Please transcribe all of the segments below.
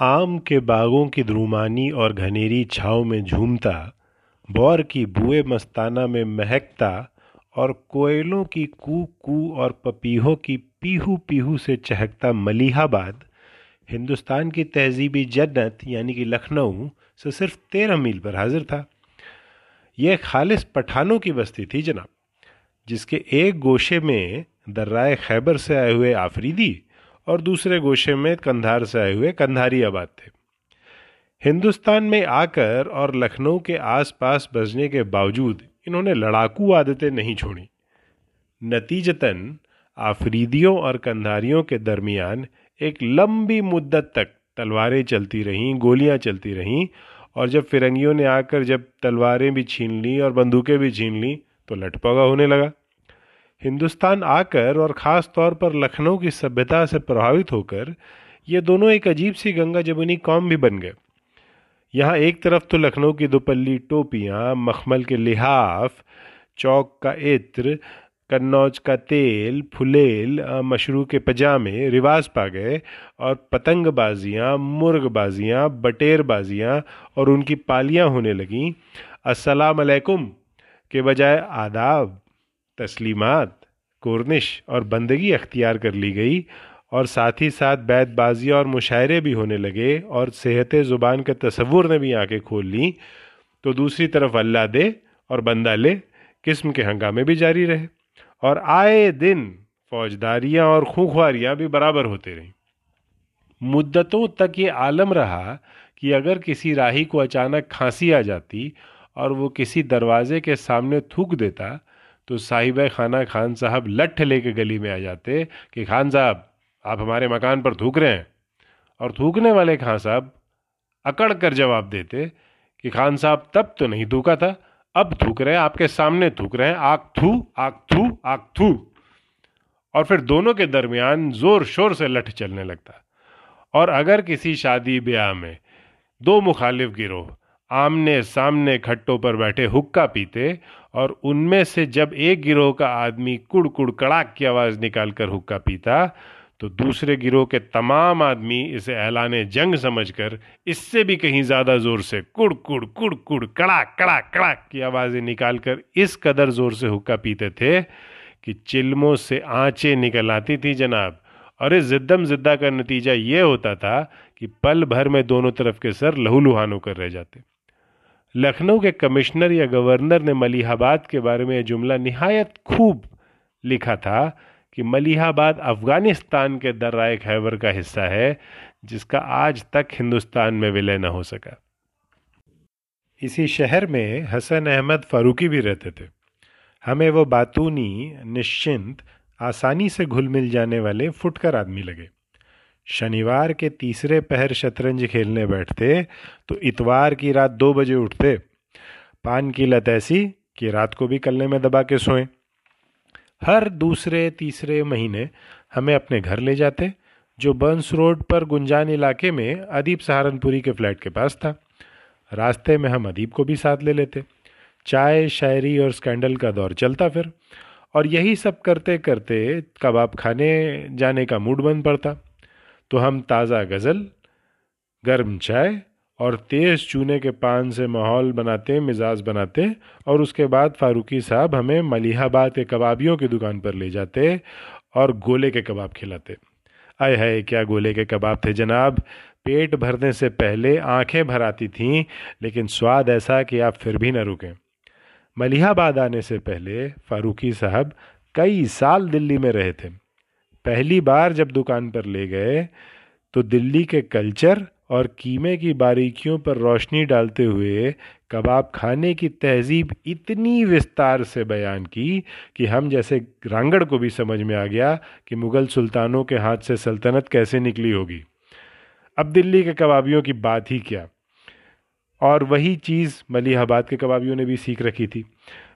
آم کے باغوں کی درومانی اور گھنیری چھاؤں میں جھومتا، بور کی بوئے مستانہ میں مہکتا اور کوئلوں کی کو کو اور پپیہوں کی پیہو پیہو سے چہکتا ملیح آباد ہندوستان کی تہذیبی جنت یعنی کہ لکھنؤ سے صرف تیرہ میل پر حاضر تھا۔ یہ خالص پٹھانوں کی بستی تھی جناب، جس کے ایک گوشے میں درائے خیبر سے آئے ہوئے آفریدی اور دوسرے گوشے میں کندھار سے آئے ہوئے کندھاری آباد تھے۔ ہندوستان میں آ کر اور لکھنؤ کے آس پاس بسنے کے باوجود انہوں نے لڑاکو عادتیں نہیں چھوڑی نتیجتاً آفریدیوں اور کندھاریوں کے درمیان ایک لمبی مدت تک تلواریں چلتی رہیں، گولیاں چلتی رہیں اور جب فرنگیوں نے آ کر جب تلواریں بھی چھین لیں اور بندوقیں بھی چھین لیں تو لٹ پوگا ہونے لگا۔ ہندوستان آ کر اور خاص طور پر لکھنؤ کی سبھیتا سے پربھاوت ہو کر یہ دونوں ایک عجیب سی گنگا جمنی قوم بھی بن گئے۔ یہاں ایک طرف تو لکھنؤ کی دوپلی ٹوپیاں، مخمل کے لحاف، چوک کا عطر، کنوج کا تیل، پھلیل، مشروع کے پجامے، رواج پا گئے اور پتنگ بازیاں، مرغ بازیاں، بٹیر بازیاں اور ان کی پالیاں ہونے لگیں۔ السلام علیکم کے بجائے آداب۔ تسلیمات، کورنش اور بندگی اختیار کر لی گئی اور ساتھ ہی ساتھ بیت بازی اور مشاعرے بھی ہونے لگے اور صحت زبان کے تصور نے بھی آنکھیں کھول لیں۔ تو دوسری طرف اللہ دے اور بندہ لے، قسم کے ہنگامے بھی جاری رہے اور آئے دن فوجداریاں اور خونخواریاں بھی برابر ہوتے رہیں۔ مدتوں تک یہ عالم رہا کہ اگر کسی راہی کو اچانک کھانسی آ جاتی اور وہ کسی دروازے کے سامنے تھوک دیتا تو صاحب خانہ خان صاحب لٹھ لے کے گلی میں آ جاتے کہ خان صاحب، آپ ہمارے مکان پر تھوک رہے ہیں۔ اور تھوکنے والے خان صاحب اکڑ کر جواب دیتے کہ خان صاحب تب تو نہیں تھوکا تھا، اب تھوک رہے ہیں، آپ کے سامنے تھوک رہے ہیں، آگ تھو آگ تھو آگ تھو۔ اور پھر دونوں کے درمیان زور شور سے لٹھ چلنے لگتا۔ اور اگر کسی شادی بیاہ میں دو مخالف گروہ آمنے سامنے کھٹوں پر بیٹھے حکا پیتے اور ان میں سے جب ایک گروہ کا آدمی کڑ کڑ کڑاک کی آواز نکال کر حکا پیتا، تو دوسرے گروہ کے تمام آدمی اسے اعلان جنگ سمجھ کر اس سے بھی کہیں زیادہ زور سے کڑ کڑ کڑ کڑ کڑا کڑا کڑا کی آوازیں نکال کر اس قدر زور سے حکا پیتے تھے کہ چلموں سے آنچیں نکل آتی تھی جناب۔ اور اس زدم زدہ کا نتیجہ یہ ہوتا تھا کہ پل بھر میں دونوں طرف کے سر لہو لہان ہو کر رہ جاتے۔ لکھنؤ کے کمشنر یا گورنر نے ملیح آباد کے بارے میں یہ جملہ نہایت خوب لکھا تھا کہ ملیح آباد افغانستان کے درائے خیبر کا حصہ ہے، جس کا آج تک ہندوستان میں ولے نہ ہو سکا۔ اسی شہر میں حسن احمد فاروقی بھی رہتے تھے۔ ہمیں وہ باتونی، نشچنت، آسانی سے گھل مل جانے والے فٹ کر آدمی لگے۔ شنیوار کے تیسرے پہر شطرنج کھیلنے بیٹھتے تو اتوار کی رات دو بجے اٹھتے۔ پان کی لت ایسی کہ رات کو بھی کلنے میں دبا کے سوئیں۔ ہر دوسرے تیسرے مہینے ہمیں اپنے گھر لے جاتے، جو برنس روڈ پر گنجان علاقے میں ادیب سہارنپوری کے فلیٹ کے پاس تھا۔ راستے میں ہم ادیب کو بھی ساتھ لے لیتے۔ چائے، شاعری اور اسکینڈل کا دور چلتا پھر۔ اور یہی سب کرتے کرتے کباب کھانے جانے کا موڈ بند پڑتا۔ تو ہم تازہ غزل، گرم چائے اور تیز چونے کے پان سے ماحول بناتے، مزاج بناتے اور اس کے بعد فاروقی صاحب ہمیں ملیح آباد کے کبابیوں کی دکان پر لے جاتے اور گولے کے کباب کھلاتے۔ آئے ہائے، کیا گولے کے کباب تھے جناب؟ پیٹ بھرنے سے پہلے آنکھیں بھر آتی تھیں، لیکن سواد ایسا کہ آپ پھر بھی نہ رکیں۔ ملیح آباد آنے سے پہلے فاروقی صاحب کئی سال دلی میں رہے تھے۔ پہلی بار جب دکان پر لے گئے تو دلی کے کلچر اور قیمے کی باریکیوں پر روشنی ڈالتے ہوئے کباب کھانے کی تہذیب اتنی وستار سے بیان کی کہ ہم جیسے رانگڑ کو بھی سمجھ میں آ گیا کہ مغل سلطانوں کے ہاتھ سے سلطنت کیسے نکلی ہوگی۔ اب دلی کے کبابیوں کی بات ہی کیا۔ اور وہی چیز ملی آباد کے کبابیوں نے بھی سیکھ رکھی تھی۔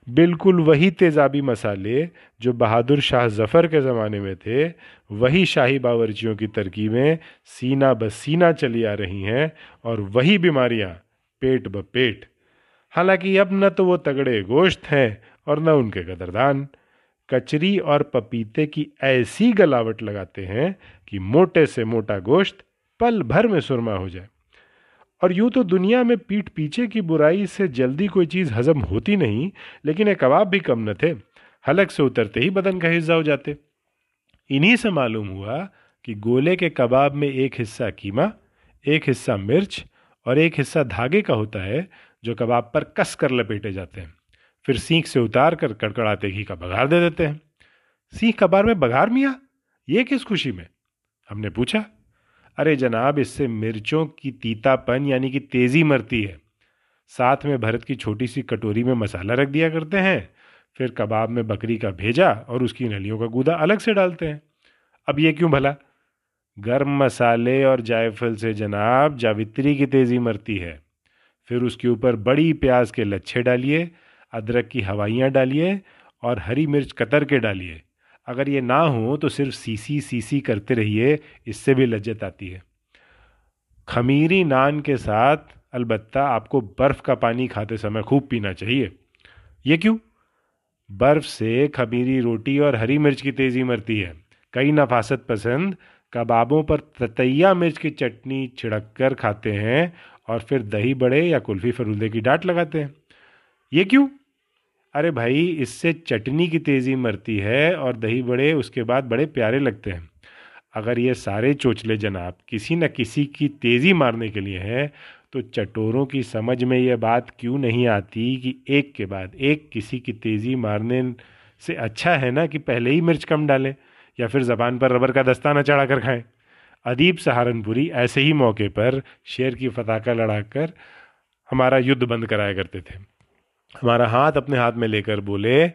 بالکل وہی تیزابی مسالے جو بہادر شاہ ظفر کے زمانے میں تھے، وہی شاہی باورچیوں کی ترکیبیں سینہ بسینہ چلی آ رہی ہیں اور وہی بیماریاں پیٹ ب پیٹ۔ حالانکہ اب نہ تو وہ تگڑے گوشت ہیں اور نہ ان کے قدردان کچری اور پپیتے کی ایسی گلاوٹ لگاتے ہیں کہ موٹے سے موٹا گوشت پل بھر میں سرما ہو جائے۔ اور یوں تو دنیا میں پیٹ پیچھے کی برائی سے جلدی کوئی چیز ہضم ہوتی نہیں، لیکن ایک کباب بھی کم نہ تھے۔ حلق سے اترتے ہی بدن کا حصہ ہو جاتے۔ انہی سے معلوم ہوا کہ گولے کے کباب میں ایک حصہ قیمہ ایک حصہ مرچ اور ایک حصہ دھاگے کا ہوتا ہے جو کباب پر کس کر لپیٹے جاتے ہیں۔ پھر سینک سے اتار کر کڑکڑاتے گھی کا بگار دے دیتے ہیں۔ سینک کبار میں بگار میاں؟ یہ کس خوشی میں؟ ہم نے پوچھا۔ ارے جناب، اس سے مرچوں کی تیتا پن یعنی کہ تیزی مرتی ہے۔ ساتھ میں بھرت کی چھوٹی سی کٹوری میں مسالہ رکھ دیا کرتے ہیں۔ پھر کباب میں بکری کا بھیجا اور اس کی نلیوں کا گودا الگ سے ڈالتے ہیں۔ اب یہ کیوں بھلا؟ گرم مسالے اور جائفل سے جناب جاوتری کی تیزی مرتی ہے۔ پھر اس کے اوپر بڑی پیاز کے لچھے ڈالیے، ادرک کی ہوائیاں ڈالیے اور ہری مرچ کتر کے ڈالیے۔ اگر یہ نہ ہو تو صرف سی سی کرتے رہیے، اس سے بھی لجت آتی ہے۔ خمیری نان کے ساتھ البتہ آپ کو برف کا پانی کھاتے سمے خوب پینا چاہیے۔ یہ کیوں؟ برف سے خمیری روٹی اور ہری مرچ کی تیزی مرتی ہے۔ کئی نفاست پسند کبابوں پر تتیا مرچ کی چٹنی چھڑک کر کھاتے ہیں اور پھر دہی بڑے یا کلفی فرودے کی ڈانٹ لگاتے ہیں۔ یہ کیوں؟ ارے بھائی، اس سے چٹنی کی تیزی مرتی ہے اور دہی بڑے، اس کے بعد بڑے پیارے لگتے ہیں۔ اگر یہ سارے چوچلے جناب کسی نہ کسی کی تیزی مارنے کے لیے ہیں، تو چٹوروں کی سمجھ میں یہ بات کیوں نہیں آتی کہ ایک کے بعد ایک کسی کی تیزی مارنے سے اچھا ہے نا کہ پہلے ہی مرچ کم ڈالیں یا پھر زبان پر ربر کا دستانہ چڑھا کر کھائیں۔ ادیب سہارنپوری ایسے ہی موقع پر شیر کی فتح لڑا کر ہمارا یدھ بند کرایا کرتے تھے۔ ہمارا ہاتھ اپنے ہاتھ میں لے کر بولے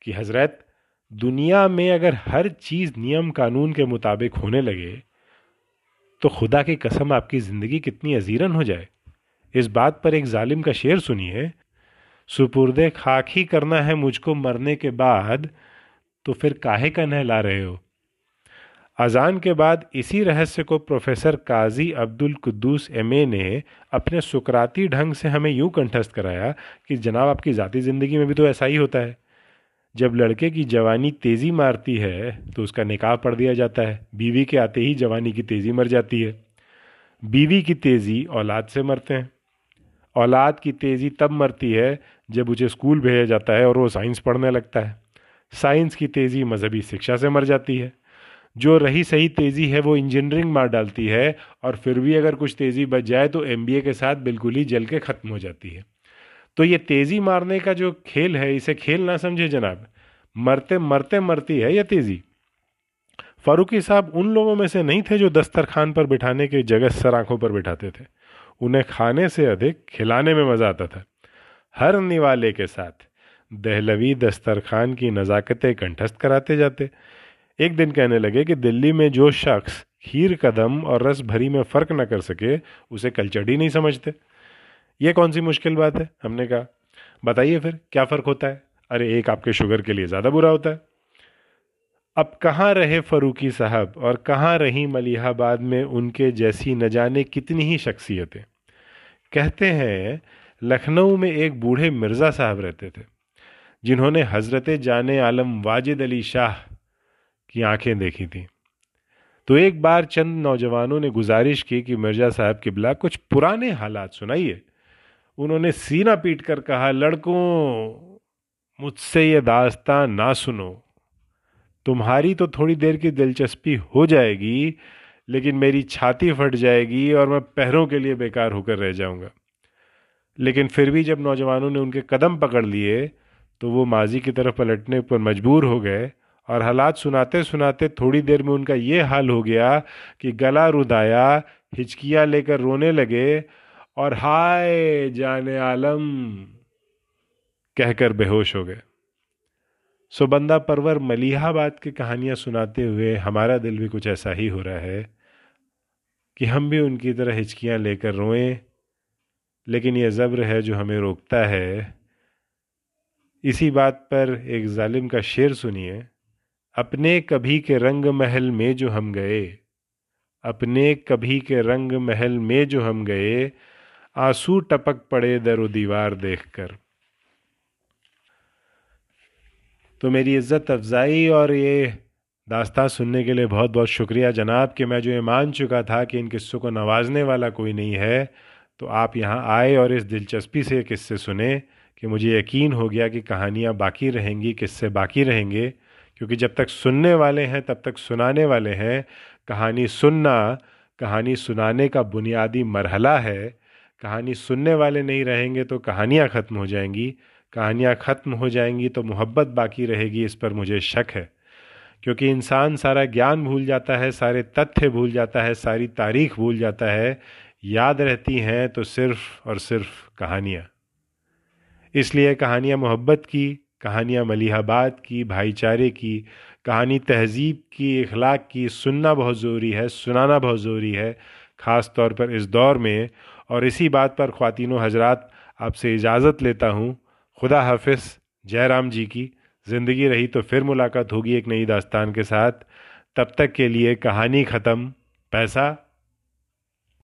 کہ حضرت، دنیا میں اگر ہر چیز نیم قانون کے مطابق ہونے لگے، تو خدا کی قسم آپ کی زندگی کتنی عزیرن ہو جائے۔ اس بات پر ایک ظالم کا شعر سنیے۔ سپرد خاک ہی کرنا ہے مجھ کو مرنے کے بعد، تو پھر کاہے کا نہلا رہے ہو۔ اذان کے بعد اسی رہسیہ کو پروفیسر قاضی عبد القدوس ایم اے نے اپنے سکراتی ڈھنگ سے ہمیں یوں کنٹھست کرایا کہ جناب آپ کی ذاتی زندگی میں بھی تو ایسا ہی ہوتا ہے۔ جب لڑکے کی جوانی تیزی مارتی ہے تو اس کا نکاح پڑ دیا جاتا ہے۔ بیوی کے آتے ہی جوانی کی تیزی مر جاتی ہے۔ بیوی کی تیزی اولاد سے مرتے ہیں۔ اولاد کی تیزی تب مرتی ہے جب اسے اسکول بھیجا جاتا ہے اور وہ سائنس پڑھنے لگتا ہے۔ سائنس کی تیزی مذہبی شکشا سے مر جاتی ہے۔ جو رہی صحیح تیزی ہے وہ انجینئرنگ مار ڈالتی ہے اور پھر بھی اگر کچھ تیزی بچ جائے تو ایم بی اے کے ساتھ بالکل ہی جل کے ختم ہو جاتی ہے۔ تو یہ تیزی مارنے کا جو کھیل ہے، اسے کھیل نہ سمجھے جناب۔ مرتے مرتے مرتی ہے یہ تیزی؟ فاروقی صاحب ان لوگوں میں سے نہیں تھے جو دسترخوان پر بٹھانے کے جگہ سر آنکھوں پر بٹھاتے تھے۔ انہیں کھانے سے ادھک کھلانے میں مزہ آتا تھا۔ ہر نوالے کے ساتھ دہلوی دسترخوان کی نزاکتیں کنٹھست کراتے جاتے۔ ایک دن کہنے لگے کہ دلی میں جو شخص کھیر قدم اور رس بھری میں فرق نہ کر سکے، اسے کلچر ہی نہیں سمجھتے۔ یہ کون سی مشکل بات ہے؟ ہم نے کہا، بتائیے پھر، کیا فرق ہوتا ہے؟ ارے، ایک آپ کے شوگر کے لیے زیادہ برا ہوتا ہے۔ اب کہاں رہے فروکی صاحب اور کہاں رہی ملیح آباد میں ان کے جیسی نہ جانے کتنی ہی شخصیتیں؟ کہتے ہیں، لکھنؤ میں ایک بوڑھے مرزا صاحب رہتے تھے، جنہوں نے حضرت جان عالم واجد علی شاہ کی آنکھیں دیکھی تھیں۔ تو ایک بار چند نوجوانوں نے گزارش کی کہ مرزا صاحب قبلہ کچھ پرانے حالات سنائیے۔ انہوں نے سینہ پیٹ کر کہا، لڑکوں، مجھ سے یہ داستان نہ سنو۔ تمہاری تو تھوڑی دیر کی دلچسپی ہو جائے گی، لیکن میری چھاتی پھٹ جائے گی اور میں پہروں کے لیے بیکار ہو کر رہ جاؤں گا۔ لیکن پھر بھی جب نوجوانوں نے ان کے قدم پکڑ لیے، تو وہ ماضی کی طرف پلٹنے پر مجبور ہو گئے۔ اور حالات سناتے سناتے تھوڑی دیر میں ان کا یہ حال ہو گیا کہ گلا ردایا ہچکیاں لے کر رونے لگے اور ہائے جان عالم کہہ کر بے ہوش ہو گئے۔ سو بندہ پرور ملیحہ بات کی کہانیاں سناتے ہوئے ہمارا دل بھی کچھ ایسا ہی ہو رہا ہے کہ ہم بھی ان کی طرح ہچکیاں لے کر روئیں۔ لیکن یہ زبر ہے جو ہمیں روکتا ہے۔ اسی بات پر ایک ظالم کا شعر سنیے۔ اپنے کبھی کے رنگ محل میں جو ہم گئے، اپنے کبھی کے رنگ محل میں جو ہم گئے، آنسو ٹپک پڑے در و دیوار دیکھ کر۔ تو میری عزت افزائی اور یہ داستان سننے کے لیے بہت بہت شکریہ۔ جناب، کہ میں جو یہ مان چکا تھا کہ ان قصوں کو نوازنے والا کوئی نہیں ہے، تو آپ یہاں آئے اور اس دلچسپی سے قصے سنیں کہ مجھے یقین ہو گیا کہ کہانیاں باقی رہیں گی، قصے باقی رہیں گے۔ کیونکہ جب تک سننے والے ہیں، تب تک سنانے والے ہیں۔ کہانی سننا، کہانی سنانے کا بنیادی مرحلہ ہے۔ کہانی سننے والے نہیں رہیں گے تو کہانیاں ختم ہو جائیں گی۔ کہانیاں ختم ہو جائیں گی تو محبت باقی رہے گی، اس پر مجھے شک ہے۔ کیونکہ انسان سارا گیان بھول جاتا ہے، سارے تتھے بھول جاتا ہے، ساری تاریخ بھول جاتا ہے۔ یاد رہتی ہیں تو صرف اور صرف کہانیاں۔ اس لیے کہانیاں محبت کی کہانیاں ملیح آباد کی بھائی چارے کی، کہانی تہذیب کی، اخلاق کی، سننا بہت ضروری ہے، سنانا بہت ضروری ہے، خاص طور پر اس دور میں۔ اور اسی بات پر خواتین و حضرات آپ سے اجازت لیتا ہوں۔ خدا حافظ۔ جے رام جی کی۔ زندگی رہی تو پھر ملاقات ہوگی ایک نئی داستان کے ساتھ۔ تب تک کے لیے کہانی ختم۔ پیسہ۔